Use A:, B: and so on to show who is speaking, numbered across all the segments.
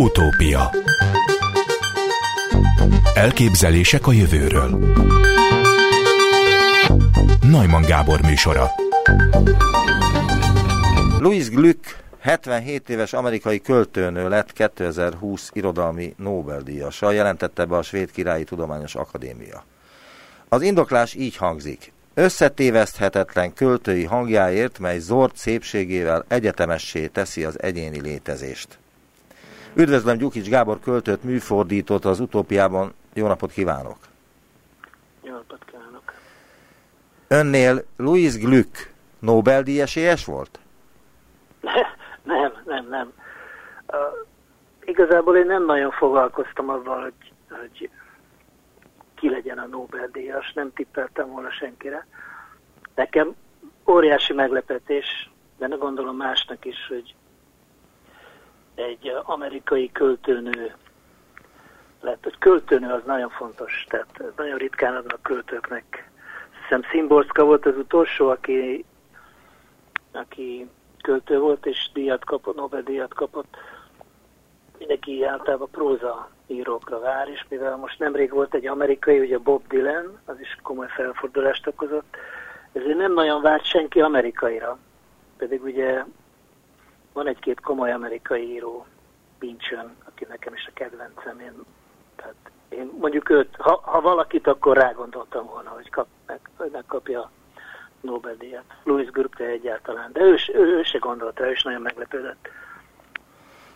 A: Utópia Elképzelések a jövőről Najman Gábor műsora
B: Louis Glück 77 éves amerikai költőnő lett 2020 irodalmi Nobel-díjasa, jelentette be a Svéd Királyi Tudományos Akadémia. Az indoklás így hangzik. Összetéveszthetetlen költői hangjáért, mely zord szépségével egyetemessé teszi az egyéni létezést. Üdvözlöm Gyukics Gábor költőt, műfordított az utópiában. Jó napot kívánok!
C: Jó napot kívánok!
B: Önnél Louis Glück Nobel-díj volt?
C: nem, nem, nem. Uh, igazából én nem nagyon foglalkoztam azzal, hogy, hogy ki legyen a Nobel-díjas, nem tippeltem volna senkire. Nekem óriási meglepetés, de ne gondolom másnak is, hogy egy amerikai költőnő lett. Hogy költőnő az nagyon fontos, tehát nagyon ritkán adnak költőknek. Hiszem Szimborszka volt az utolsó, aki, aki költő volt, és díjat kapott, Nobel-díjat kapott. Mindenki általában próza írókra vár, és mivel most nemrég volt egy amerikai, ugye Bob Dylan, az is komoly felfordulást okozott, ezért nem nagyon várt senki amerikaira. Pedig ugye van egy-két komoly amerikai író, Pinchön, aki nekem is a kedvencem. Én, tehát én mondjuk őt, ha, ha valakit, akkor rágondoltam volna, hogy, kap, meg, hogy megkapja Nobel-díjat. Louis Gurke egyáltalán, de ő, ő, ő se gondolta, ő is nagyon meglepődött.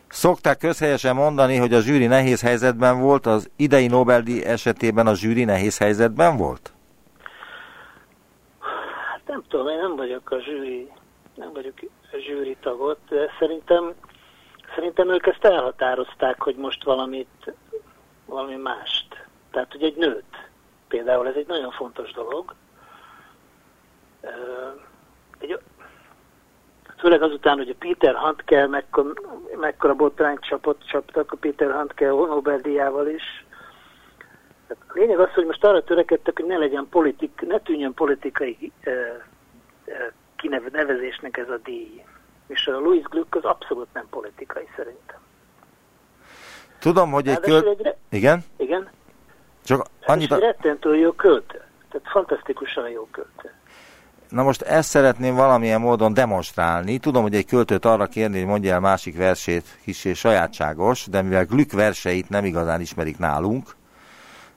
B: Szokták közhelyesen mondani, hogy a zsűri nehéz helyzetben volt, az idei Nobel-díj esetében a zsűri nehéz helyzetben volt?
C: Hát nem tudom, én nem vagyok a zsűri, nem vagyok a zsűri tagot, de szerintem, szerintem ők ezt elhatározták, hogy most valamit, valami mást. Tehát, hogy egy nőt, például ez egy nagyon fontos dolog, egy, főleg azután, hogy a Peter Handke mekkora, mekkora botrányt csapott, csaptak a Peter Handke Nobel-díjával is. Tehát a lényeg az, hogy most arra törekedtek, hogy ne legyen politik, ne tűnjön politikai e, e, kinevezésnek ez a díj. És a Louis Gluck az abszolút nem politikai szerintem.
B: Tudom, hogy egy költ... Re... Igen?
C: Igen.
B: Csak annyit...
C: A... rettentő jó költő. Tehát fantasztikusan jó költő.
B: Na most ezt szeretném valamilyen módon demonstrálni. Tudom, hogy egy költőt arra kérni, hogy mondja el másik versét, kis és sajátságos, de mivel Glück verseit nem igazán ismerik nálunk,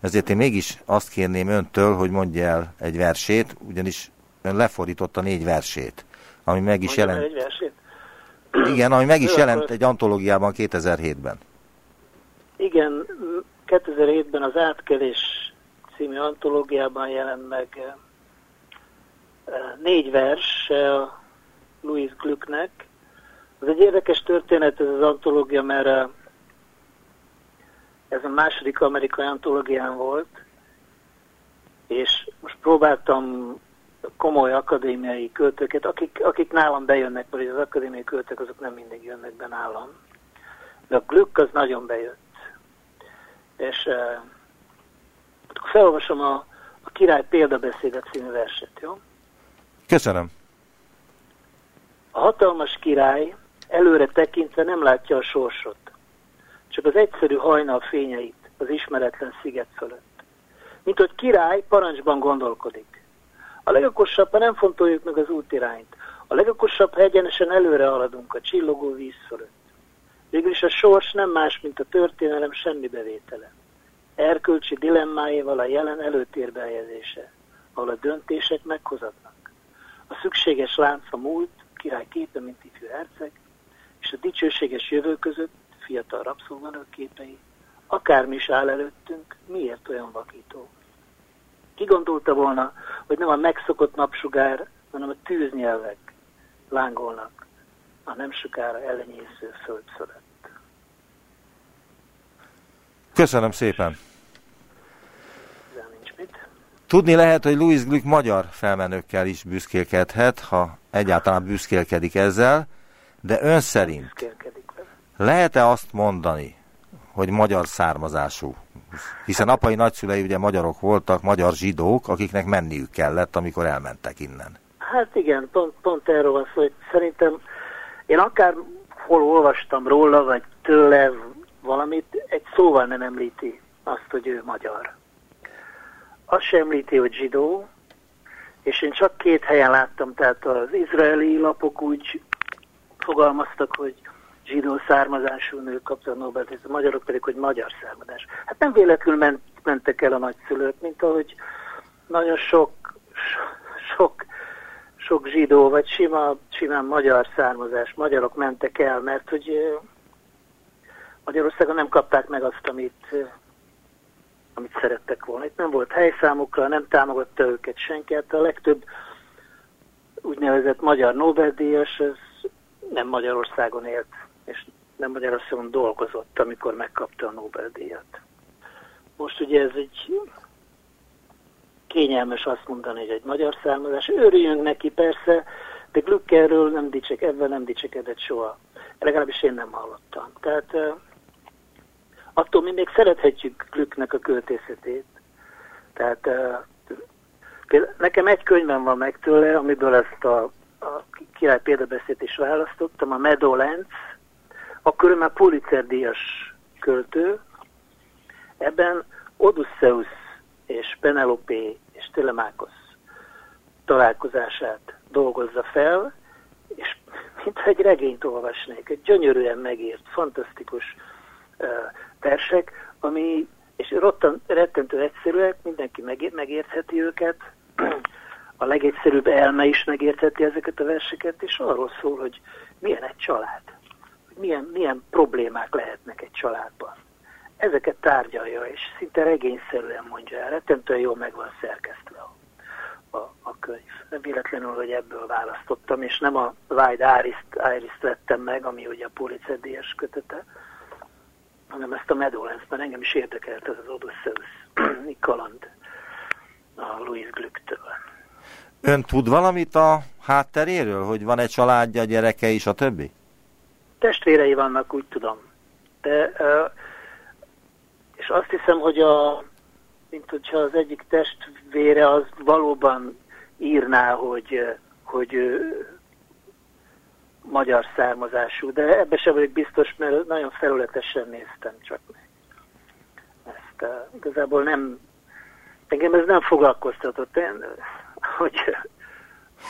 B: ezért én mégis azt kérném öntől, hogy mondja el egy versét, ugyanis lefordította négy versét, ami meg is
C: jelent. Egy versét?
B: Igen, ami meg is Ő jelent akkor... egy antológiában 2007-ben.
C: Igen, 2007-ben az Átkelés című antológiában jelent meg négy vers Louis Glucknek. Ez egy érdekes történet ez az antológia, mert ez a második amerikai antológián volt, és most próbáltam komoly akadémiai költőket, akik, akik nálam bejönnek, mert az akadémiai költők azok nem mindig jönnek be nálam. De a Gluck az nagyon bejött. És uh, felolvasom a, a Király példabeszédet című verset, jó?
B: Köszönöm.
C: A hatalmas király előre tekintve nem látja a sorsot, csak az egyszerű hajnal fényeit az ismeretlen sziget fölött. Mint hogy király parancsban gondolkodik. A legokosabb, ha nem fontoljuk meg az útirányt, a legokosabb, ha egyenesen előre haladunk a csillogó víz fölött. Végülis a sors nem más, mint a történelem semmi bevétele. Erkölcsi dilemmáival a jelen előtérbe helyezése, ahol a döntések meghozatnak. A szükséges lánc a múlt, király képe, mint ifjú herceg, és a dicsőséges jövő között fiatal rabszolganők képei, akármi is áll előttünk, miért olyan vakító? Ki gondolta volna, hogy nem a megszokott napsugár, hanem a tűznyelvek lángolnak a nem sokára ellenyésző föld fölött.
B: Köszönöm szépen! Tudni lehet, hogy Louis Glück magyar felmenőkkel is büszkélkedhet, ha egyáltalán büszkélkedik ezzel, de ön szerint lehet-e azt mondani, hogy magyar származású? Hiszen apai nagyszülei ugye magyarok voltak, magyar zsidók, akiknek menniük kellett, amikor elmentek innen.
C: Hát igen, pont, pont erről van szó, hogy szerintem én akár hol olvastam róla, vagy tőle, valamit, egy szóval nem említi azt, hogy ő magyar. Azt sem említi, hogy zsidó, és én csak két helyen láttam, tehát az izraeli lapok úgy fogalmaztak, hogy zsidó származású nő kapta a nobel a magyarok pedig, hogy magyar származás. Hát nem véletlenül ment, mentek el a nagyszülők, mint ahogy nagyon sok, sok, sok zsidó, vagy sima, simán magyar származás, magyarok mentek el, mert hogy Magyarországon nem kapták meg azt, amit, amit szerettek volna. Itt nem volt helyszámukra, nem támogatta őket senki. Hát a legtöbb úgynevezett magyar Nobel-díjas, ez nem Magyarországon élt, és nem Magyarországon dolgozott, amikor megkapta a Nobel-díjat. Most ugye ez egy kényelmes azt mondani, hogy egy magyar származás. Örüljünk neki persze, de Glückerről nem dicsek, ebben nem dicsekedett soha. Legalábbis én nem hallottam. Tehát attól mi még szerethetjük Glücknek a költészetét. Tehát nekem egy könyvem van meg tőle, amiből ezt a, a király példabeszéd is választottam, a Meadowlands, akkor ő már Pulitzer díjas költő. Ebben Odysseus és Penelope és Telemachos találkozását dolgozza fel, és mint egy regényt olvasnék, egy gyönyörűen megírt, fantasztikus versek, ami, és rottan, rettentő egyszerűek, mindenki megér, megértheti őket, a legegyszerűbb elme is megértheti ezeket a verseket, és arról szól, hogy milyen egy család, milyen, milyen problémák lehetnek egy családban. Ezeket tárgyalja, és szinte regényszerűen mondja el, rettentően jól meg van szerkesztve a, a, a könyv. Nem véletlenül, hogy ebből választottam, és nem a Wide Iris-t, Iris vettem meg, ami ugye a Pulitzer díjas kötete, hanem ezt a Meadowlands, mert engem is érdekelt ez az Odysseus kaland a Louis Glücktől.
B: Ön tud valamit a hátteréről, hogy van egy családja, gyereke is, a többi?
C: Testvérei vannak, úgy tudom. De, és azt hiszem, hogy a, mint hogyha az egyik testvére az valóban írná, hogy, hogy magyar származású, de ebbe sem vagyok biztos, mert nagyon felületesen néztem csak meg. Ezt uh, igazából nem, engem ez nem foglalkoztatott, én, hogy,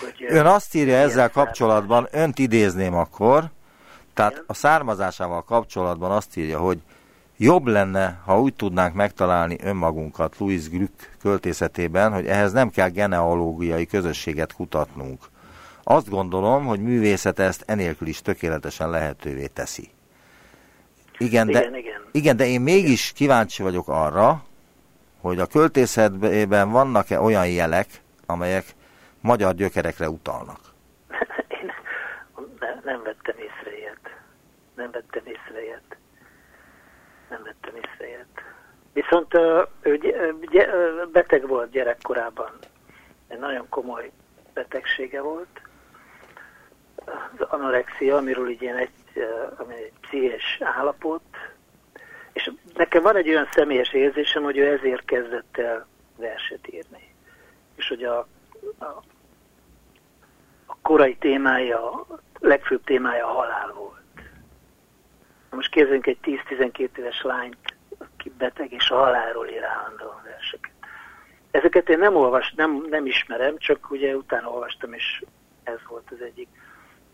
B: hogy... Ön azt írja ezzel kapcsolatban, önt idézném akkor, tehát a származásával kapcsolatban azt írja, hogy jobb lenne, ha úgy tudnánk megtalálni önmagunkat Louis Glück költészetében, hogy ehhez nem kell genealógiai közösséget kutatnunk. Azt gondolom, hogy művészet ezt enélkül is tökéletesen lehetővé teszi. Igen, de,
C: igen, igen.
B: igen, de én mégis kíváncsi vagyok arra, hogy a költészetben vannak-e olyan jelek, amelyek magyar gyökerekre utalnak.
C: Én ne, nem vettem. Nem vettem észre ilyet. Nem vettem észre ilyet. Viszont ő beteg volt gyerekkorában. Egy nagyon komoly betegsége volt, az anorexia, amiről így egy, ami egy pszichés állapot, és nekem van egy olyan személyes érzésem, hogy ő ezért kezdett el verset írni. És hogy a, a, a korai témája, a legfőbb témája a halál volt. Most képzeljünk egy 10-12 éves lányt, aki beteg, és a halálról ír állandóan verseket. Ezeket én nem olvas, nem, nem ismerem, csak ugye utána olvastam, és ez volt az egyik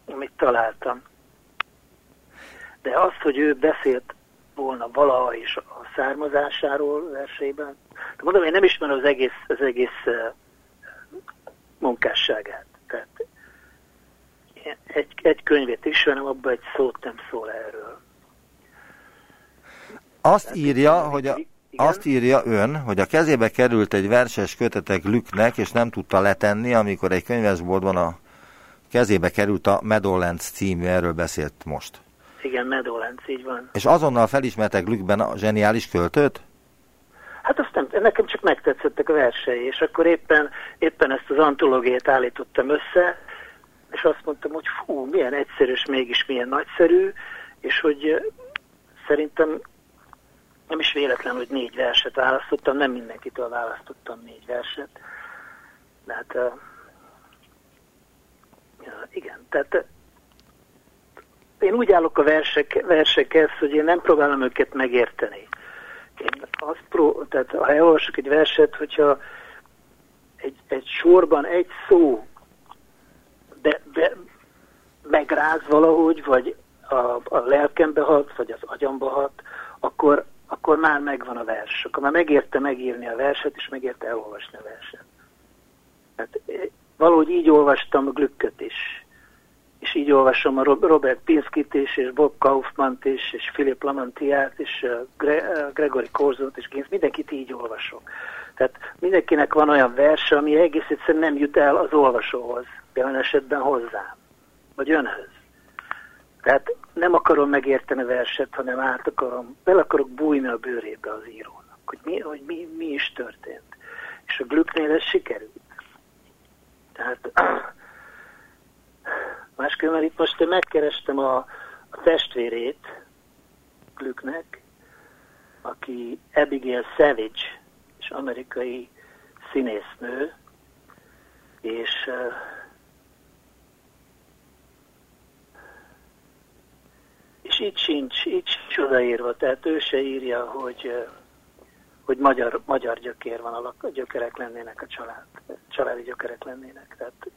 C: amit találtam. De azt, hogy ő beszélt volna valaha is a származásáról versében, de mondom, én nem ismerem az egész, az egész munkásságát. Tehát egy, egy könyvét ismerem, abban egy szót nem szól erről.
B: Azt Tehát írja, hogy a, azt írja ön, hogy a kezébe került egy verses kötetek Lüknek, és nem tudta letenni, amikor egy könyvesboltban a kezébe került a Meadowlands című, erről beszélt most.
C: Igen, Meadowlands, így van.
B: És azonnal felismertek Glückben a zseniális költőt?
C: Hát azt nem, nekem csak megtetszettek a versei, és akkor éppen, éppen ezt az antológiát állítottam össze, és azt mondtam, hogy fú, milyen egyszerű, és mégis milyen nagyszerű, és hogy szerintem nem is véletlen, hogy négy verset választottam, nem mindenkitől választottam négy verset. De hát Ja, igen, tehát én úgy állok a versek, versekhez, hogy én nem próbálom őket megérteni. Én azt pró, tehát ha elolvasok egy verset, hogyha egy, egy sorban egy szó de, de megráz valahogy, vagy a, a lelkembe hat, vagy az agyamba hat, akkor, akkor már megvan a vers. Akkor már megérte megírni a verset, és megérte elolvasni a verset. Hát, valahogy így olvastam a Glücköt is. És így olvasom a Robert Pinskit is, és Bob Kaufmant is, és Philip Lamantiát, és Gre Gregory Corzont, és Ginz, mindenkit így olvasok. Tehát mindenkinek van olyan verse, ami egész egyszerűen nem jut el az olvasóhoz, jelen esetben hozzám, vagy önhöz. Tehát nem akarom megérteni a verset, hanem át akarom, bele akarok bújni a bőrébe az írónak, hogy mi, hogy mi, mi is történt. És a Glücknél ez sikerült. Tehát másképpen itt most én megkerestem a, a testvérét Glücknek, aki Abigail Savage, és amerikai színésznő, és és itt sincs, itt sincs odaírva, tehát ő se írja, hogy, hogy magyar, magyar gyökér van, a gyökerek lennének a család, családi gyökerek lennének, tehát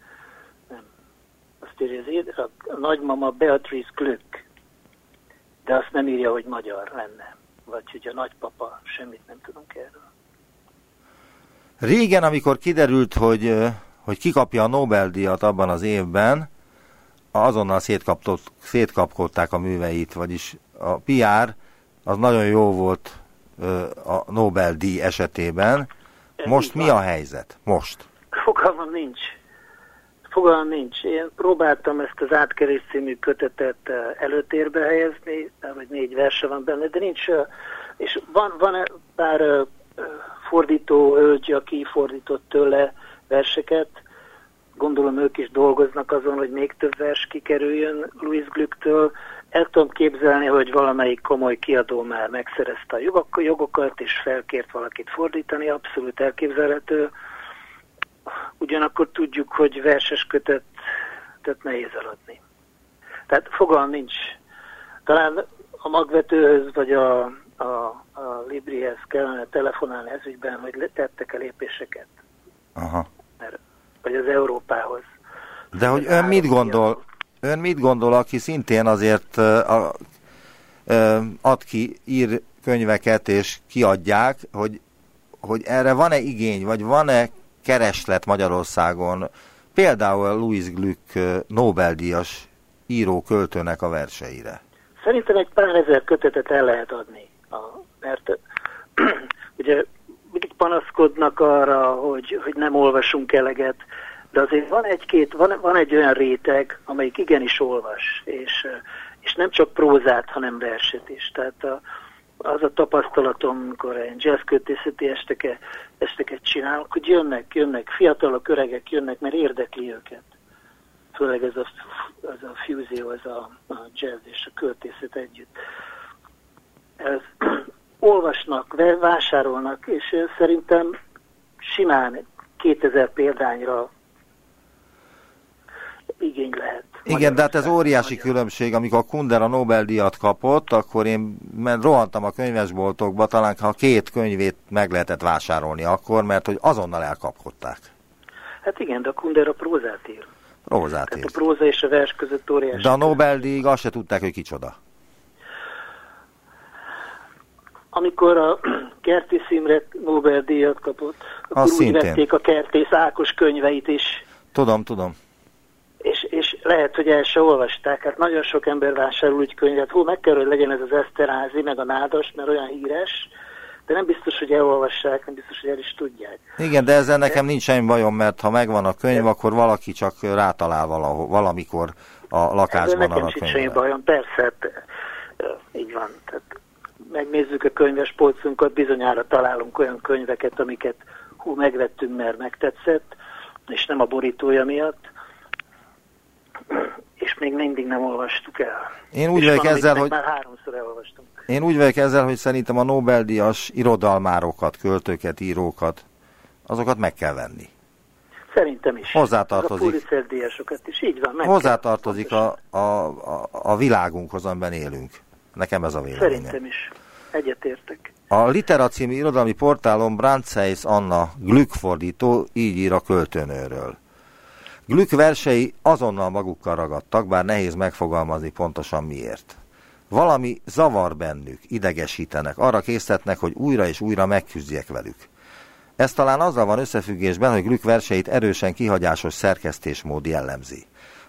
C: nem. Azt írja, az, a, a nagymama Beatrice Glück, de azt nem írja, hogy magyar lenne, vagy hogy a nagypapa, semmit nem tudunk erről.
B: Régen, amikor kiderült, hogy, hogy kikapja a Nobel-díjat abban az évben, azonnal szétkapkodták a műveit, vagyis a PR az nagyon jó volt a Nobel-díj esetében. Most mi a helyzet? Most?
C: Fogalmam nincs. Fogalmam nincs. Én próbáltam ezt az átkerés című kötetet előtérbe helyezni, vagy négy verse van benne, de nincs, és van, van pár fordító hölgy, aki fordított tőle verseket, gondolom ők is dolgoznak azon, hogy még több vers kikerüljön Louis Glücktől. El tudom képzelni, hogy valamelyik komoly kiadó már megszerezte a jogokat, és felkért valakit fordítani, abszolút elképzelhető. Ugyanakkor tudjuk, hogy verses kötet tehát nehéz eladni. Tehát fogalm nincs. Talán a magvetőhöz, vagy a, a, a Librihez kellene telefonálni ezügyben, hogy tettek-e lépéseket.
B: Aha
C: vagy az Európához.
B: De hogy ön mit gondol, ön mit gondol, aki szintén azért uh, uh, ad ki, ír könyveket és kiadják, hogy, hogy erre van-e igény, vagy van-e kereslet Magyarországon, például Louis Glück Nobel-díjas író-költőnek a verseire?
C: Szerintem egy pár ezer kötetet el lehet adni, a, mert ugye panaszkodnak arra, hogy, hogy nem olvasunk eleget, de azért van egy-két, van, van egy olyan réteg, amelyik igenis olvas, és, és nem csak prózát, hanem verset is. Tehát a, az a tapasztalatom, amikor egy jazzkötészeti esteke, esteket csinálok, hogy jönnek, jönnek, fiatalok, öregek jönnek, mert érdekli őket. Főleg ez a, az a fúzió, ez a, a jazz és a költészet együtt. Ez, olvasnak, vásárolnak, és szerintem simán 2000 példányra igény lehet.
B: Igen, de hát ez óriási magyar. különbség, amikor a Kunder a Nobel-díjat kapott, akkor én mert rohantam a könyvesboltokba, talán ha két könyvét meg lehetett vásárolni akkor, mert hogy azonnal elkapkodták.
C: Hát igen, de a Kunder a prózát ír.
B: Prózát ír.
C: a próza és a vers között óriási.
B: De a Nobel-díj azt se tudták, hogy kicsoda.
C: Amikor a Kertész Imre Nobel-díjat kapott, akkor Azt úgy szintén. vették a Kertész Ákos könyveit is.
B: Tudom, tudom.
C: És, és lehet, hogy el se olvasták. Hát nagyon sok ember vásárol úgy könyvet. Hú, meg kell, hogy legyen ez az Eszterázi, meg a Nádas, mert olyan híres, de nem biztos, hogy elolvassák, nem biztos, hogy el is tudják.
B: Igen, de ezzel nekem nincs semmi bajom, mert ha megvan a könyv, de... akkor valaki csak rátalál valahol, valamikor a lakásban
C: nekem a könyvre. semmi bajom, persze, hát, így van. Tehát megnézzük a könyves polcunkat, bizonyára találunk olyan könyveket, amiket hú, megvettünk, mert megtetszett, és nem a borítója miatt, és még mindig nem olvastuk el.
B: Én úgy vagyok ezzel, hogy...
C: Már háromszor elolvastunk.
B: Én úgy vagyok ezzel, hogy szerintem a Nobel-díjas irodalmárokat, költőket, írókat, azokat meg kell venni.
C: Szerintem is.
B: Hozzátartozik.
C: A Pulitzer díjasokat is, így van. meg
B: Hozzátartozik a, a, a, a világunkhoz, amiben élünk. Nekem ez a véleményem.
C: Szerintem is. Egyetértek.
B: A Litera című irodalmi portálon Brandseis Anna Glück fordító így ír a költőnőről. Glück versei azonnal magukkal ragadtak, bár nehéz megfogalmazni pontosan miért. Valami zavar bennük, idegesítenek, arra késztetnek, hogy újra és újra megküzdjek velük. Ez talán azzal van összefüggésben, hogy Glück verseit erősen kihagyásos szerkesztésmód jellemzi.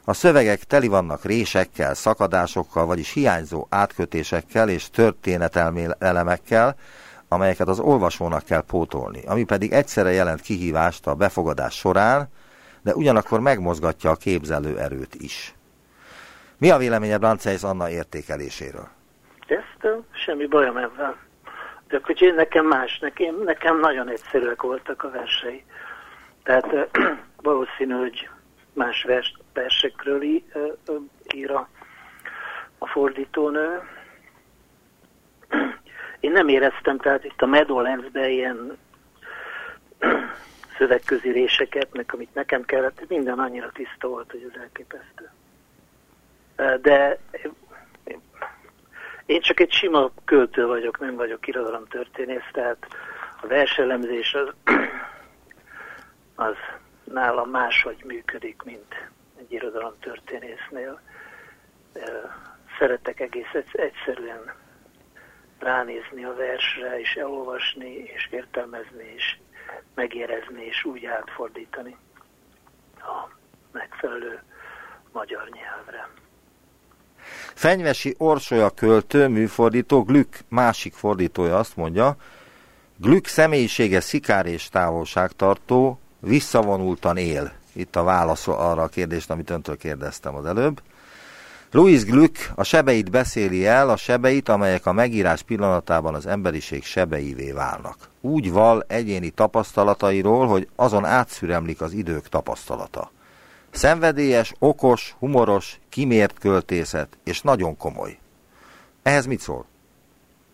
B: A szövegek teli vannak résekkel, szakadásokkal, vagyis hiányzó átkötésekkel és történetelmi elemekkel, amelyeket az olvasónak kell pótolni, ami pedig egyszerre jelent kihívást a befogadás során, de ugyanakkor megmozgatja a képzelő erőt is. Mi a véleménye Branceis Anna értékeléséről?
C: Ezt semmi bajom ebben. De hogy nekem más, nekem, nekem nagyon egyszerűek voltak a versei. Tehát valószínű, hogy más vers, versekről ír a, a fordítónő. Én nem éreztem, tehát itt a Meadowlands-ben ilyen szövegközi réseket, meg amit nekem kellett, minden annyira tiszta volt, hogy ez elképesztő. De én csak egy sima költő vagyok, nem vagyok irodalomtörténész, tehát a verselemzés az, az nálam máshogy működik, mint egy irodalomtörténésznél. Szeretek egész egyszer- egyszerűen ránézni a versre, és elolvasni, és értelmezni, és megérezni, és úgy átfordítani a megfelelő magyar nyelvre.
B: Fenyvesi Orsolya költő, műfordító, Glück másik fordítója azt mondja, Glück személyisége szikár és távolságtartó, visszavonultan él. Itt a válasz arra a kérdést, amit öntől kérdeztem az előbb. Louis Glück a sebeit beszéli el, a sebeit, amelyek a megírás pillanatában az emberiség sebeivé válnak. Úgy val egyéni tapasztalatairól, hogy azon átszüremlik az idők tapasztalata. Szenvedélyes, okos, humoros, kimért költészet, és nagyon komoly. Ehhez mit szól?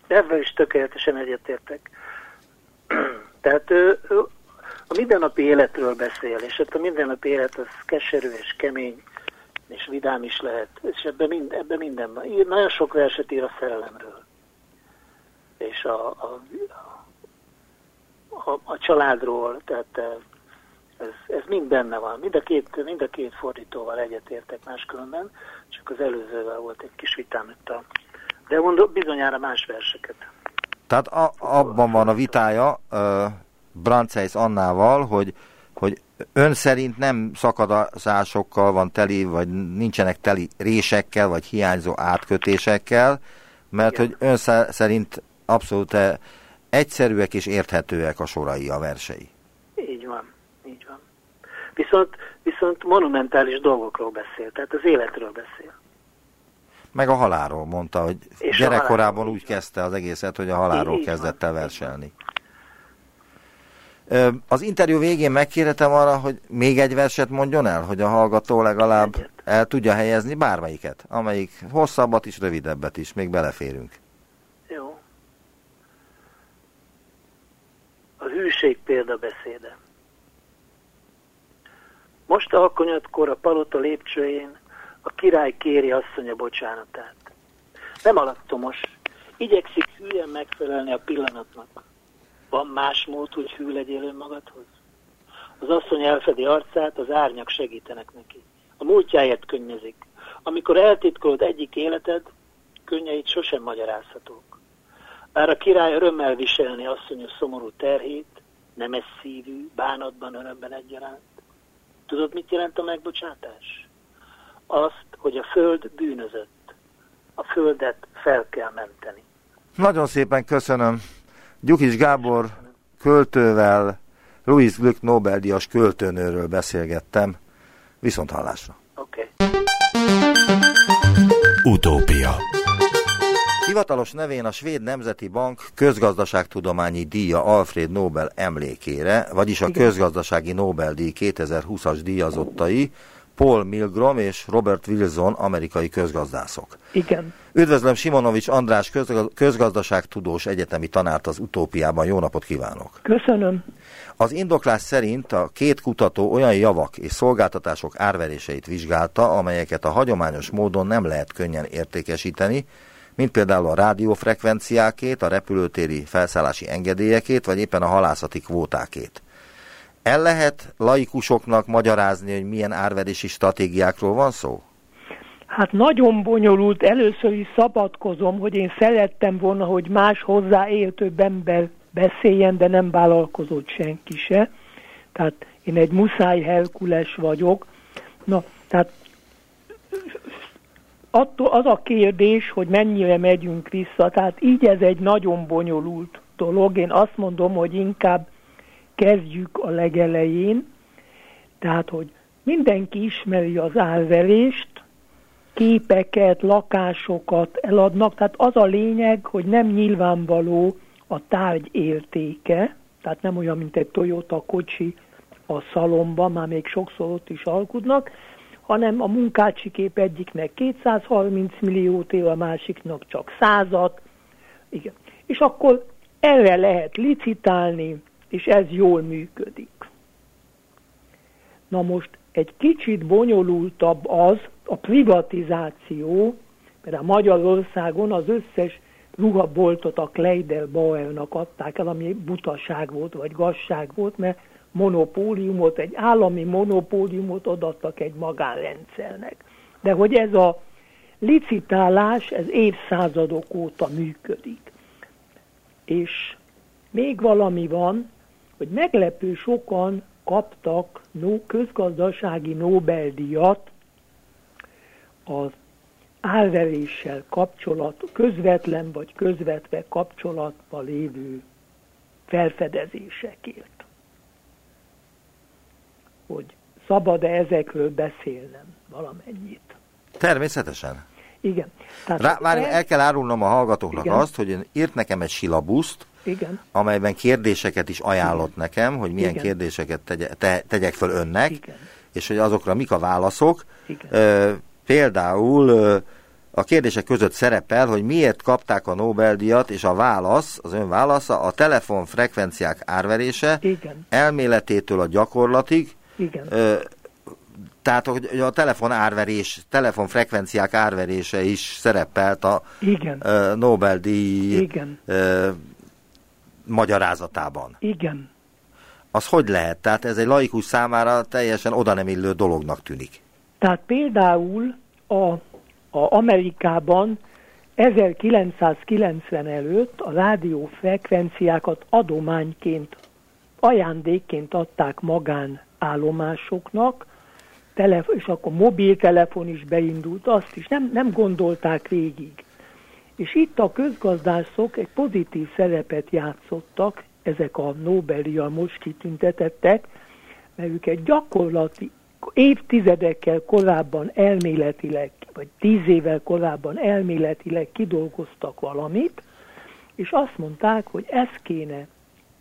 C: Ebben is tökéletesen egyetértek. Tehát ő a mindennapi életről beszél, és hát a mindennapi élet az keserű és kemény, és vidám is lehet, és ebben, mind, ebben minden van. Ír, nagyon sok verset ír a szerelemről. És a, a, a, a családról, tehát eh, ez, ez mind benne van. Mind a két, mind a két fordítóval egyetértek máskülönben, csak az előzővel volt egy kis vitám itt a... De mondom, bizonyára más verseket.
B: Tehát a, abban van a vitája uh, Branceis Annával, hogy, hogy ön szerint nem szakadásokkal van teli, vagy nincsenek teli résekkel, vagy hiányzó átkötésekkel, mert
C: Igen.
B: hogy ön sze- szerint abszolút eh, egyszerűek és érthetőek a sorai, a versei.
C: Így van, így van. Viszont, viszont monumentális dolgokról beszél, tehát az életről beszél.
B: Meg a halálról mondta, hogy
C: És
B: gyerekkorában
C: halálról,
B: úgy kezdte az egészet, hogy a halálról
C: Így
B: kezdett el verselni. Az interjú végén megkérhetem arra, hogy még egy verset mondjon el, hogy a hallgató legalább
C: Egyet.
B: el tudja helyezni bármelyiket, amelyik hosszabbat is, rövidebbet is, még beleférünk.
C: Jó. A hűség példabeszéde. Most alkonyatkor a palota lépcsőjén a király kéri asszonya bocsánatát. Nem alattomos, igyekszik hülyen megfelelni a pillanatnak. Van más mód, hogy hű legyél önmagadhoz? Az asszony elfedi arcát, az árnyak segítenek neki. A múltjáért könnyezik. Amikor eltitkolod egyik életed, könnyeit sosem magyarázhatók. Bár a király örömmel viselni asszonyos szomorú terhét, nemes szívű, bánatban, örömben egyaránt. Tudod, mit jelent a megbocsátás? Azt, hogy a föld bűnözött. A földet fel kell menteni.
B: Nagyon szépen köszönöm. Gyukis Gábor költővel, Louis Glück Nobel-díjas költőnőről beszélgettem. Viszont hallásra.
C: Oké. Okay.
A: Utópia.
B: Hivatalos nevén a Svéd Nemzeti Bank közgazdaságtudományi díja Alfred Nobel emlékére, vagyis a közgazdasági Nobel-díj 2020-as díjazottai Paul Milgrom és Robert Wilson amerikai közgazdászok.
D: Igen.
B: Üdvözlöm Simonovics András közgaz- közgazdaságtudós egyetemi tanárt az Utópiában. Jó napot kívánok!
D: Köszönöm.
B: Az indoklás szerint a két kutató olyan javak és szolgáltatások árveréseit vizsgálta, amelyeket a hagyományos módon nem lehet könnyen értékesíteni, mint például a rádiófrekvenciákét, a repülőtéri felszállási engedélyekét, vagy éppen a halászati kvótákét. El lehet laikusoknak magyarázni, hogy milyen árverési stratégiákról van szó?
D: Hát nagyon bonyolult. Először is szabadkozom, hogy én szerettem volna, hogy más hozzá több ember beszéljen, de nem vállalkozott senki se. Tehát én egy muszáj Herkules vagyok. Na, tehát attól az a kérdés, hogy mennyire megyünk vissza, tehát így ez egy nagyon bonyolult dolog. Én azt mondom, hogy inkább kezdjük a legelején, tehát, hogy mindenki ismeri az árverést, képeket, lakásokat eladnak, tehát az a lényeg, hogy nem nyilvánvaló a tárgy értéke, tehát nem olyan, mint egy Toyota kocsi a szalomban, már még sokszor ott is alkudnak, hanem a munkácsi kép egyiknek 230 milliót él, a másiknak csak százat. Igen. És akkor erre lehet licitálni, és ez jól működik. Na most egy kicsit bonyolultabb az a privatizáció, mert a Magyarországon az összes ruhaboltot a Kleidel Bauernak adták el, ami butaság volt, vagy gazság volt, mert monopóliumot, egy állami monopóliumot adattak egy magánrendszernek. De hogy ez a licitálás, ez évszázadok óta működik. És még valami van, hogy meglepő sokan kaptak közgazdasági Nobel-díjat az árveréssel kapcsolat, közvetlen vagy közvetve kapcsolatban lévő felfedezésekért. Hogy szabad-e ezekről beszélnem valamennyit?
B: Természetesen.
D: Igen.
B: Tehát Rá, már el... el kell árulnom a hallgatóknak Igen. azt, hogy írt nekem egy silabuszt,
D: Igen.
B: amelyben kérdéseket is ajánlott Igen. nekem, hogy milyen Igen. kérdéseket tegye, te, tegyek föl önnek, Igen. és hogy azokra mik a válaszok. Igen. Ö, például ö, a kérdések között szerepel, hogy miért kapták a Nobel-díjat, és a válasz, az ön válasza a telefonfrekvenciák árverése,
D: Igen.
B: elméletétől a gyakorlatig,
D: Igen. Ö,
B: tehát, hogy a telefon árverés, telefonfrekvenciák árverése is szerepelt a. Nobel-díj magyarázatában.
D: Igen.
B: Az hogy lehet? Tehát ez egy laikus számára teljesen oda nem illő dolognak tűnik.
D: Tehát például a a Amerikában 1990 előtt a rádiófrekvenciákat adományként, ajándékként adták magánállomásoknak, és akkor mobiltelefon is beindult, azt is nem, nem gondolták végig. És itt a közgazdászok egy pozitív szerepet játszottak, ezek a Nobel-díjjal most kitüntetettek, mert ők egy gyakorlati évtizedekkel korábban elméletileg, vagy tíz évvel korábban elméletileg kidolgoztak valamit, és azt mondták, hogy ezt kéne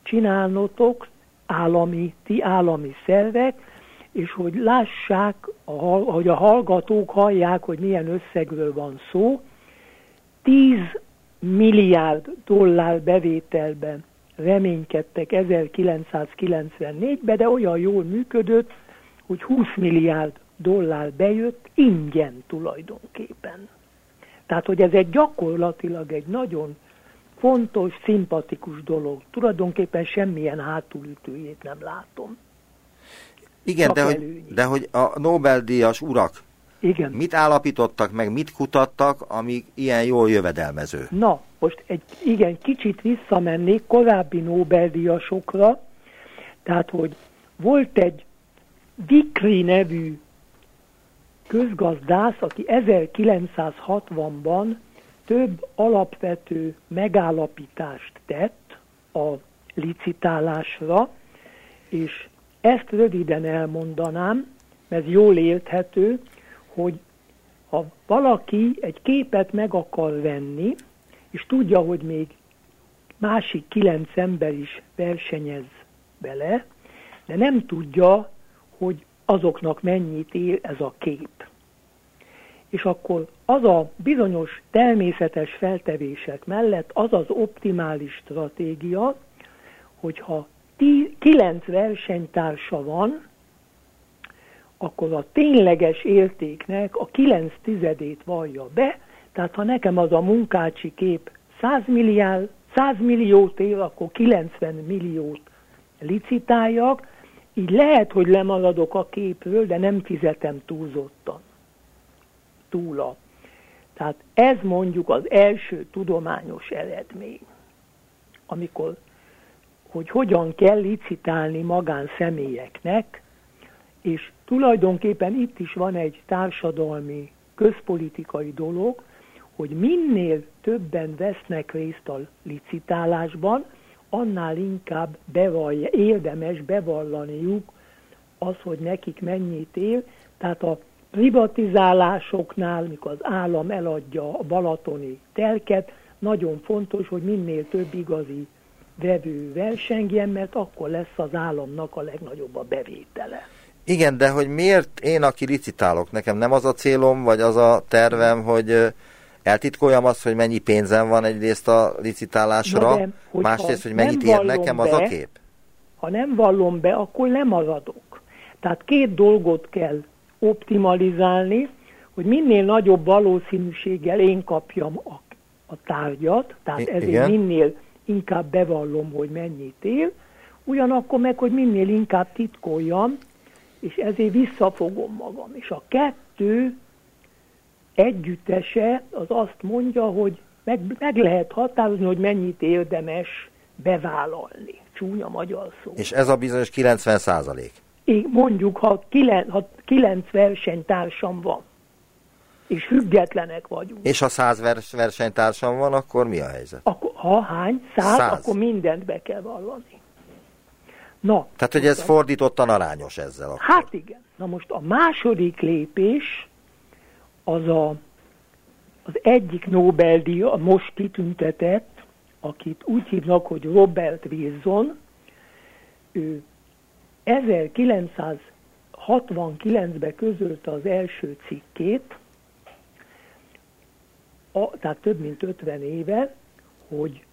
D: csinálnotok, állami, ti állami szervek, és hogy lássák, hogy a hallgatók hallják, hogy milyen összegről van szó, 10 milliárd dollár bevételben reménykedtek 1994-ben, de olyan jól működött, hogy 20 milliárd dollár bejött ingyen tulajdonképpen. Tehát, hogy ez egy gyakorlatilag egy nagyon fontos, szimpatikus dolog. Tulajdonképpen semmilyen hátulütőjét nem látom.
B: Igen, de hogy, de hogy a Nobel-díjas urak
D: igen.
B: mit állapítottak meg, mit kutattak, ami ilyen jól jövedelmező?
D: Na, most egy igen, kicsit visszamennék korábbi Nobel-díjasokra, tehát, hogy volt egy Vikri nevű közgazdász, aki 1960-ban több alapvető megállapítást tett a licitálásra, és ezt röviden elmondanám, mert jól érthető, hogy ha valaki egy képet meg akar venni, és tudja, hogy még másik kilenc ember is versenyez bele, de nem tudja, hogy azoknak mennyit ér ez a kép. És akkor az a bizonyos természetes feltevések mellett az az optimális stratégia, hogyha kilenc versenytársa van, akkor a tényleges értéknek a kilenc tizedét vallja be, tehát ha nekem az a munkácsi kép 100, milliárd, 100 milliót él, akkor 90 milliót licitáljak, így lehet, hogy lemaradok a képről, de nem fizetem túlzottan. Túla. Tehát ez mondjuk az első tudományos eredmény, amikor, hogy hogyan kell licitálni magánszemélyeknek, és tulajdonképpen itt is van egy társadalmi, közpolitikai dolog, hogy minél többen vesznek részt a licitálásban, annál inkább bevallja, érdemes bevallaniuk az, hogy nekik mennyit él. Tehát a privatizálásoknál, mikor az állam eladja a balatoni telket, nagyon fontos, hogy minél több igazi vevő versengjen, mert akkor lesz az államnak a legnagyobb a bevétele.
B: Igen, de hogy miért én, aki licitálok, nekem nem az a célom, vagy az a tervem, hogy eltitkoljam azt, hogy mennyi pénzem van egyrészt a licitálásra, de, másrészt, hogy mennyit ér nekem be, az a kép?
D: Ha nem vallom be, akkor lemaradok. Tehát két dolgot kell optimalizálni, hogy minél nagyobb valószínűséggel én kapjam a, a tárgyat, tehát ezért Igen. minél inkább bevallom, hogy mennyit él, ugyanakkor meg, hogy minél inkább titkoljam, és ezért visszafogom magam. És a kettő együttese az azt mondja, hogy meg, meg lehet határozni, hogy mennyit érdemes bevállalni. Csúnya magyar szó.
B: És ez a bizonyos 90 százalék?
D: Mondjuk, ha 9, ha 9 versenytársam van, és függetlenek vagyunk.
B: És ha 100 vers, versenytársam van, akkor mi a helyzet?
D: Akkor, ha hány? 100, 100, akkor mindent be kell vallani.
B: Na, Tehát, hogy ez fordítottan arányos ezzel akkor.
D: Hát igen. Na most a második lépés az a, az egyik Nobel-díj, a most kitüntetett, akit úgy hívnak, hogy Robert Wilson, ő 1969-ben közölte az első cikkét, a, tehát több mint 50 éve, hogy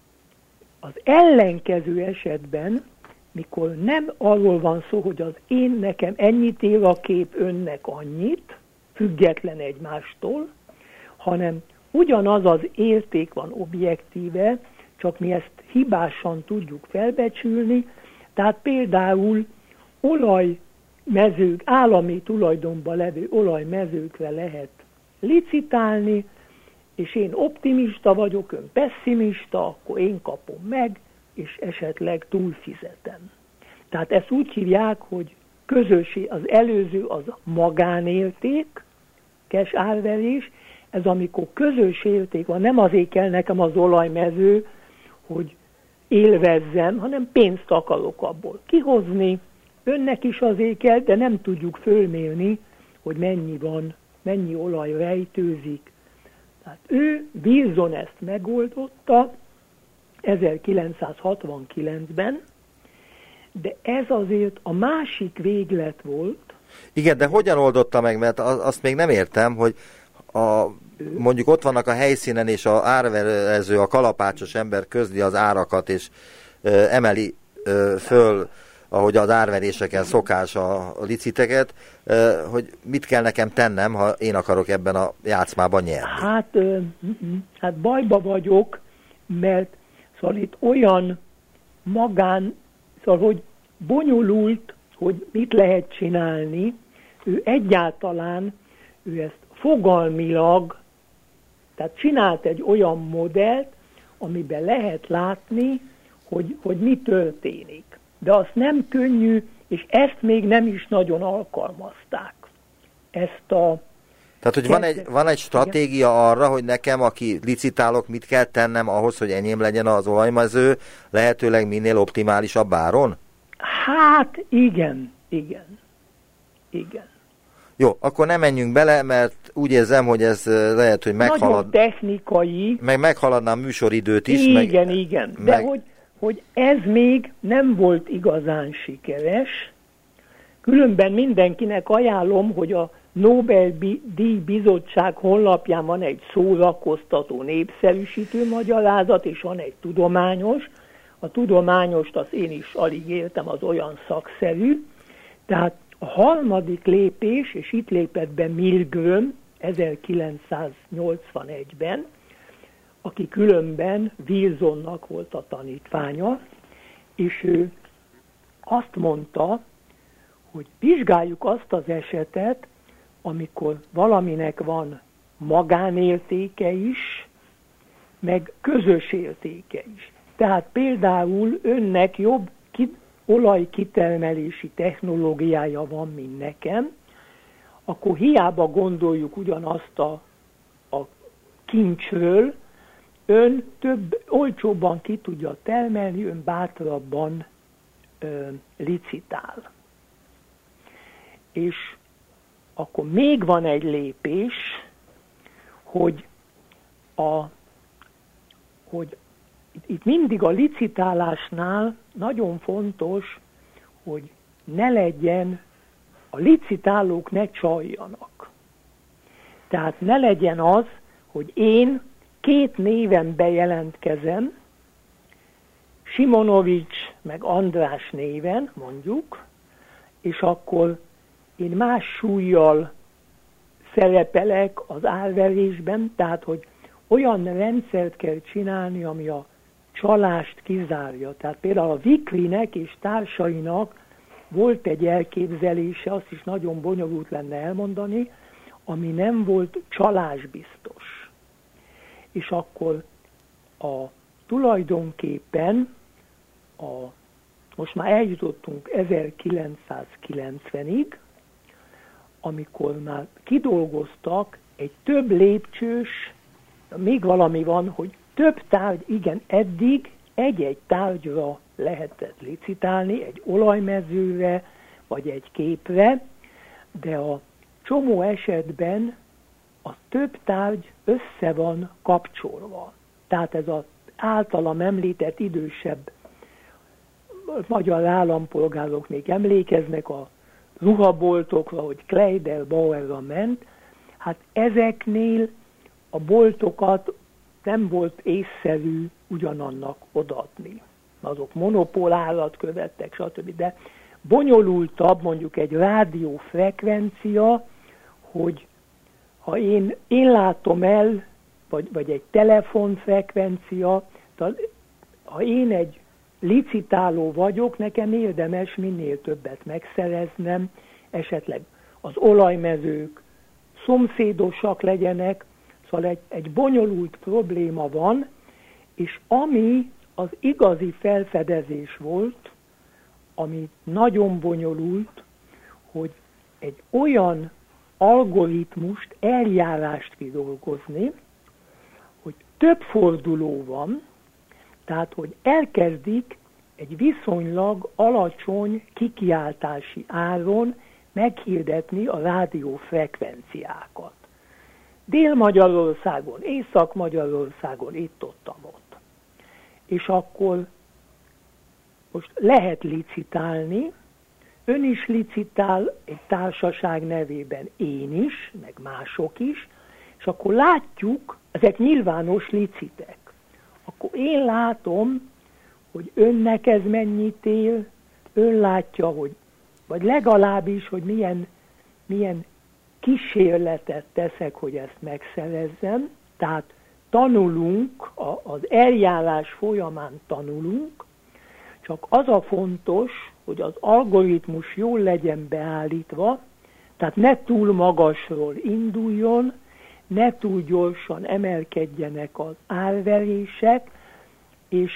D: az ellenkező esetben mikor nem arról van szó, hogy az én nekem ennyit ér a kép önnek annyit, független egymástól, hanem ugyanaz az érték van objektíve, csak mi ezt hibásan tudjuk felbecsülni, tehát például olajmezők, állami tulajdonban levő olajmezőkre lehet licitálni, és én optimista vagyok, ön pessimista, akkor én kapom meg, és esetleg túlfizetem. Tehát ezt úgy hívják, hogy közösi, az előző az magánérték, kes árverés, ez amikor közös érték van, nem azért kell nekem az olajmező, hogy élvezzem, hanem pénzt akarok abból kihozni, önnek is azért kell, de nem tudjuk fölmérni, hogy mennyi van, mennyi olaj rejtőzik. Tehát ő Wilson ezt megoldotta, 1969-ben, de ez azért a másik véglet volt.
B: Igen, de hogyan oldotta meg, mert azt még nem értem, hogy a, mondjuk ott vannak a helyszínen, és a árverező, a kalapácsos ember közli az árakat, és ö, emeli ö, föl, ahogy az árveréseken szokás a, a liciteket, ö, hogy mit kell nekem tennem, ha én akarok ebben a játszmában nyerni.
D: Hát, ö, hát bajba vagyok, mert Szóval itt olyan magán, szóval hogy bonyolult, hogy mit lehet csinálni, ő egyáltalán, ő ezt fogalmilag, tehát csinált egy olyan modellt, amiben lehet látni, hogy, hogy mi történik. De azt nem könnyű, és ezt még nem is nagyon alkalmazták. Ezt a
B: tehát, hogy van egy, van egy stratégia arra, hogy nekem, aki licitálok, mit kell tennem ahhoz, hogy enyém legyen az olajmező, lehetőleg minél optimálisabb áron?
D: Hát igen, igen, igen.
B: Jó, akkor nem menjünk bele, mert úgy érzem, hogy ez lehet, hogy meghalad... Nagyon
D: technikai.
B: Meg meghaladná a műsoridőt is.
D: Igen, meg, igen. De meg... hogy, hogy ez még nem volt igazán sikeres. Különben mindenkinek ajánlom, hogy a Nobel-díj bizottság honlapján van egy szórakoztató népszerűsítő magyarázat, és van egy tudományos, a tudományost az én is alig éltem, az olyan szakszerű. Tehát a harmadik lépés, és itt lépett be Milgram 1981-ben, aki különben Wilsonnak volt a tanítványa, és ő azt mondta, hogy vizsgáljuk azt az esetet, amikor valaminek van magánértéke is, meg közös értéke is. Tehát például önnek jobb ki, olajkitermelési technológiája van, mint nekem, akkor hiába gondoljuk ugyanazt a, a kincsről, ön több, olcsóbban ki tudja termelni, ön bátrabban ö, licitál. És akkor még van egy lépés, hogy a hogy itt mindig a licitálásnál nagyon fontos, hogy ne legyen, a licitálók ne csaljanak. Tehát ne legyen az, hogy én két néven bejelentkezem, Simonovics meg András néven, mondjuk, és akkor én más súlyjal szerepelek az árverésben, tehát hogy olyan rendszert kell csinálni, ami a csalást kizárja. Tehát például a Viklinek és társainak volt egy elképzelése, azt is nagyon bonyolult lenne elmondani, ami nem volt csalásbiztos. És akkor a tulajdonképpen a, most már eljutottunk 1990-ig, amikor már kidolgoztak egy több lépcsős még valami van, hogy több tárgy, igen, eddig egy-egy tárgyra lehetett licitálni, egy olajmezőre, vagy egy képre, de a csomó esetben a több tárgy össze van kapcsolva. Tehát ez az általam említett idősebb magyar állampolgárok még emlékeznek a ruhaboltokra, hogy Kleidel Bauerra ment, hát ezeknél a boltokat nem volt észszerű ugyanannak odaadni. Azok monopólálat követtek, stb. De bonyolultabb mondjuk egy rádiófrekvencia, hogy ha én, én látom el, vagy, vagy egy telefonfrekvencia, ha én egy licitáló vagyok, nekem érdemes minél többet megszereznem, esetleg az olajmezők szomszédosak legyenek, Szóval egy, egy bonyolult probléma van, és ami az igazi felfedezés volt, ami nagyon bonyolult, hogy egy olyan algoritmust, eljárást kidolgozni, hogy több forduló van, tehát hogy elkezdik egy viszonylag alacsony kikiáltási áron meghirdetni a rádiófrekvenciákat. Dél-Magyarországon, Észak-Magyarországon, itt-ott, ott. És akkor most lehet licitálni, ön is licitál egy társaság nevében, én is, meg mások is, és akkor látjuk, ezek nyilvános licitek. Akkor én látom, hogy önnek ez mennyit él, ön látja, hogy, vagy legalábbis, hogy milyen, milyen kísérletet teszek, hogy ezt megszerezzem, tehát tanulunk, az eljárás folyamán tanulunk, csak az a fontos, hogy az algoritmus jól legyen beállítva, tehát ne túl magasról induljon, ne túl gyorsan emelkedjenek az árverések, és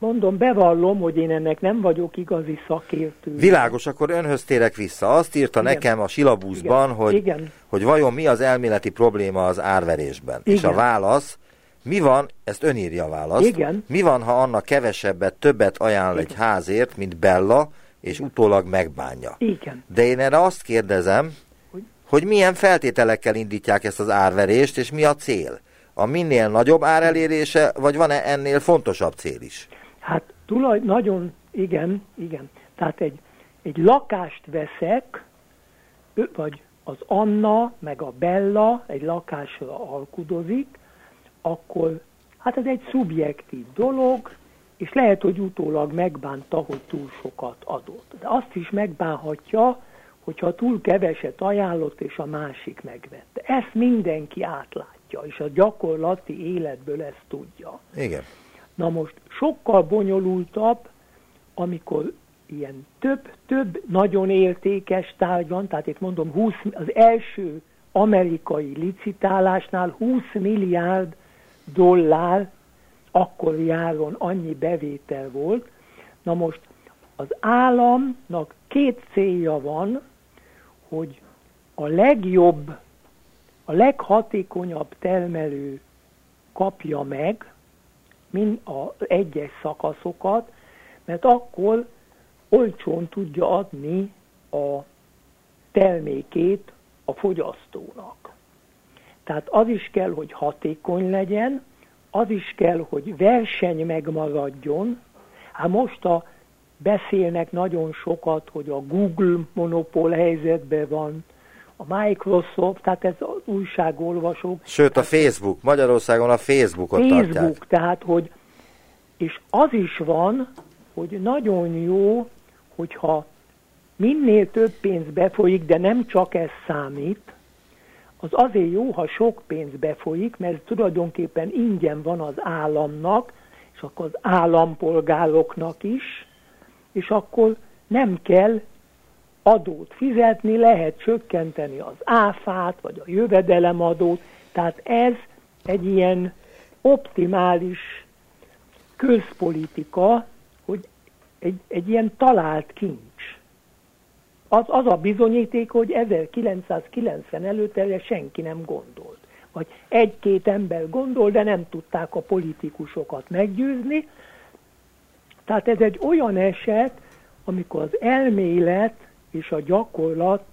D: Mondom, bevallom, hogy én ennek nem vagyok igazi szakértő.
B: Világos, akkor önhöz térek vissza. Azt írta Igen. nekem a silabuszban, Igen. Hogy, Igen. hogy vajon mi az elméleti probléma az árverésben. Igen. És a válasz, mi van, ezt ön írja a választ,
D: Igen.
B: mi van, ha annak kevesebbet, többet ajánl Igen. egy házért, mint Bella, és utólag megbánja.
D: Igen.
B: De én erre azt kérdezem, hogy, milyen feltételekkel indítják ezt az árverést, és mi a cél? A minél nagyobb árelérése, vagy van-e ennél fontosabb cél is?
D: Hát tulaj, nagyon, igen, igen. Tehát egy, egy lakást veszek, vagy az Anna, meg a Bella egy lakásra alkudozik, akkor Hát ez egy szubjektív dolog, és lehet, hogy utólag megbánta, hogy túl sokat adott. De azt is megbánhatja, hogyha túl keveset ajánlott, és a másik megvette. Ezt mindenki átlátja, és a gyakorlati életből ezt tudja.
B: Igen.
D: Na most sokkal bonyolultabb, amikor ilyen több, több nagyon értékes tárgy van, tehát itt mondom, 20, az első amerikai licitálásnál 20 milliárd dollár akkor járon annyi bevétel volt. Na most az államnak két célja van, hogy a legjobb, a leghatékonyabb termelő kapja meg mind az egyes szakaszokat, mert akkor olcsón tudja adni a termékét a fogyasztónak. Tehát az is kell, hogy hatékony legyen, az is kell, hogy verseny megmaradjon. Hát most a beszélnek nagyon sokat, hogy a Google monopól helyzetben van, a Microsoft, tehát ez az újságolvasók.
B: Sőt, a Facebook, Magyarországon a Facebookot
D: Facebook,
B: tartják.
D: tehát, hogy, és az is van, hogy nagyon jó, hogyha minél több pénz befolyik, de nem csak ez számít, az azért jó, ha sok pénz befolyik, mert tulajdonképpen ingyen van az államnak, és akkor az állampolgároknak is, és akkor nem kell adót fizetni, lehet csökkenteni az áfát, vagy a jövedelemadót, tehát ez egy ilyen optimális közpolitika, hogy egy, egy ilyen talált kincs. Az, az a bizonyíték, hogy 1990 előtt erre senki nem gondolt. Vagy egy-két ember gondol, de nem tudták a politikusokat meggyőzni. Tehát ez egy olyan eset, amikor az elmélet és a gyakorlat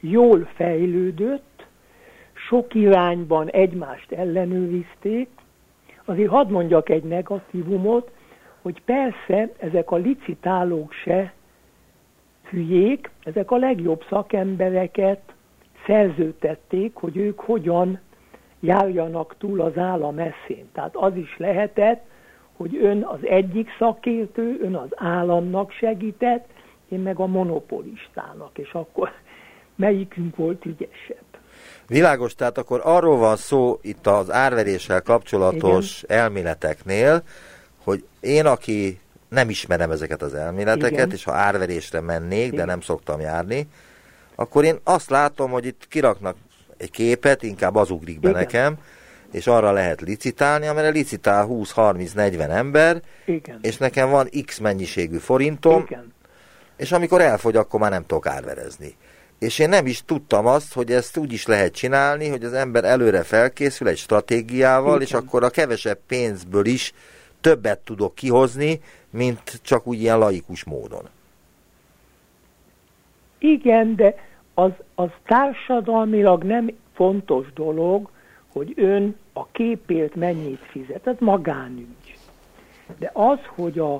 D: jól fejlődött, sok irányban egymást ellenőrizték. Azért hadd mondjak egy negatívumot, hogy persze ezek a licitálók se hülyék, ezek a legjobb szakembereket szerzőtették, hogy ők hogyan járjanak túl az állam eszén. Tehát az is lehetett, hogy ön az egyik szakértő, ön az államnak segített, én meg a monopolistának, és akkor melyikünk volt ügyesebb.
B: Világos, tehát akkor arról van szó itt az árveréssel kapcsolatos Igen. elméleteknél, hogy én, aki nem ismerem ezeket az elméleteket, Igen. és ha árverésre mennék, Igen. de nem szoktam járni, akkor én azt látom, hogy itt kiraknak egy képet, inkább az ugrik be Igen. nekem, és arra lehet licitálni, amire licitál 20-30-40 ember,
D: Igen.
B: és nekem van x mennyiségű forintom,
D: Igen.
B: és amikor elfogy, akkor már nem tudok árverezni. És én nem is tudtam azt, hogy ezt úgy is lehet csinálni, hogy az ember előre felkészül egy stratégiával, Igen. és akkor a kevesebb pénzből is többet tudok kihozni, mint csak úgy ilyen laikus módon.
D: Igen, de az, az társadalmilag nem fontos dolog, hogy ön a képért mennyit fizet. Ez magánügy. De az, hogy a,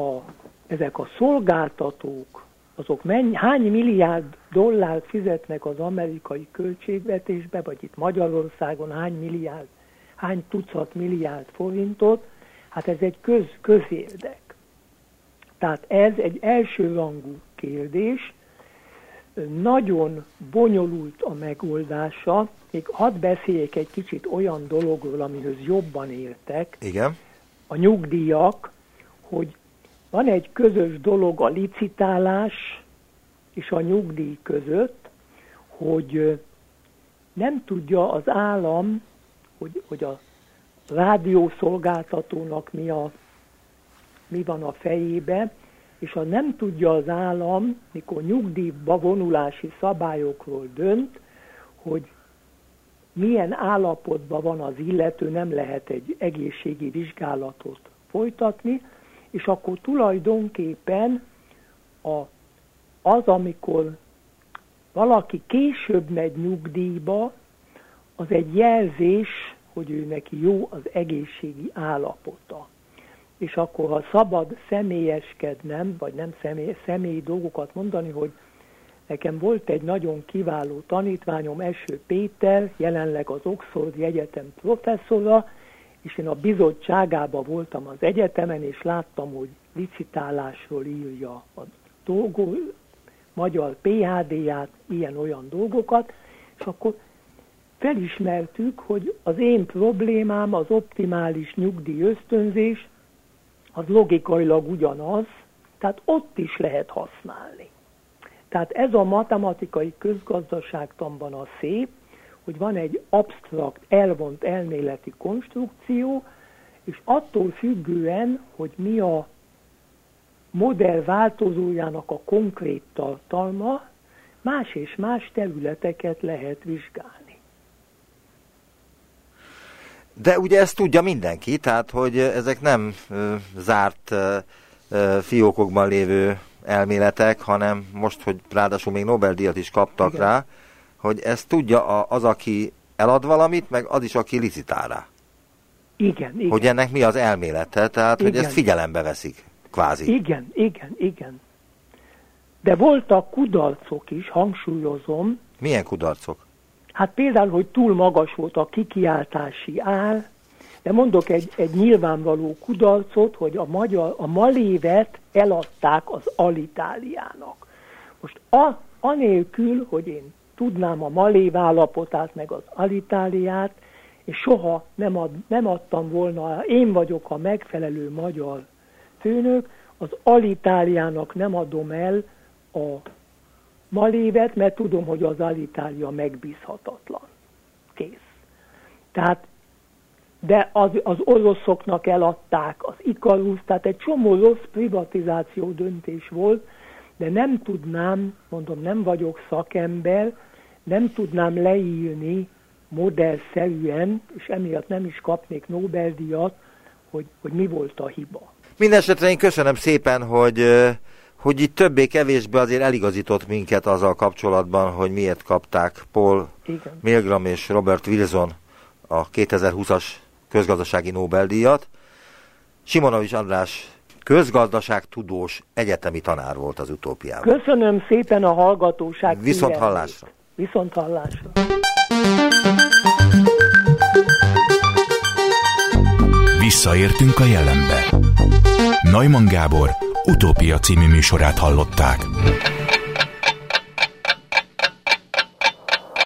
D: a, ezek a szolgáltatók, azok mennyi, hány milliárd dollárt fizetnek az amerikai költségvetésbe, vagy itt Magyarországon hány milliárd, hány tucat milliárd forintot, Hát ez egy köz, közérdek. Tehát ez egy elsőrangú kérdés, nagyon bonyolult a megoldása, még hadd beszéljek egy kicsit olyan dologról, amihez jobban értek.
B: Igen.
D: A nyugdíjak, hogy van egy közös dolog a licitálás és a nyugdíj között, hogy nem tudja az állam, hogy, hogy a rádiószolgáltatónak mi, a, mi van a fejébe, és ha nem tudja az állam, mikor nyugdíjba vonulási szabályokról dönt, hogy milyen állapotban van az illető, nem lehet egy egészségi vizsgálatot folytatni, és akkor tulajdonképpen a, az, amikor valaki később megy nyugdíjba, az egy jelzés hogy ő neki jó az egészségi állapota. És akkor, ha szabad személyeskednem, vagy nem személy, személyi dolgokat mondani, hogy nekem volt egy nagyon kiváló tanítványom, Eső Péter, jelenleg az Oxford Egyetem professzora, és én a bizottságában voltam az egyetemen, és láttam, hogy licitálásról írja a dolgó, magyar PHD-ját, ilyen-olyan dolgokat, és akkor felismertük, hogy az én problémám az optimális nyugdíj ösztönzés, az logikailag ugyanaz, tehát ott is lehet használni. Tehát ez a matematikai közgazdaságtanban a szép, hogy van egy absztrakt, elvont elméleti konstrukció, és attól függően, hogy mi a modell változójának a konkrét tartalma, más és más területeket lehet vizsgálni.
B: De ugye ezt tudja mindenki, tehát hogy ezek nem ö, zárt ö, fiókokban lévő elméletek, hanem most, hogy ráadásul még Nobel-díjat is kaptak Igen. rá, hogy ezt tudja az, aki elad valamit, meg az is, aki licitál rá.
D: Igen, igen.
B: Hogy ennek mi az elmélete, tehát igen. hogy ezt figyelembe veszik, kvázi.
D: Igen, igen, igen. De voltak kudarcok is, hangsúlyozom.
B: Milyen kudarcok?
D: Hát például, hogy túl magas volt a kikiáltási ár, de mondok egy, egy nyilvánvaló kudarcot, hogy a, magyar, a malévet eladták az Alitáliának. Most a, anélkül, hogy én tudnám a malév állapotát, meg az Alitáliát, és soha nem, ad, nem adtam volna, én vagyok a megfelelő magyar főnök, az Alitáliának nem adom el a malévet, mert tudom, hogy az Alitália megbízhatatlan. Kész. Tehát de az, az oroszoknak eladták az Ikarus, tehát egy csomó rossz privatizáció döntés volt, de nem tudnám, mondom, nem vagyok szakember, nem tudnám leírni modellszerűen, és emiatt nem is kapnék Nobel-díjat, hogy, hogy mi volt a hiba.
B: Mindenesetre én köszönöm szépen, hogy, hogy itt többé-kevésbé azért eligazított minket azzal kapcsolatban, hogy miért kapták Paul Igen. Milgram és Robert Wilson a 2020-as közgazdasági Nobel-díjat. Simonovics András közgazdaságtudós egyetemi tanár volt az utópiában.
D: Köszönöm szépen a hallgatóság.
B: Viszont hallásra.
D: Viszont hallásra.
A: Visszaértünk a jelenbe. Neumann Gábor utópia című műsorát hallották.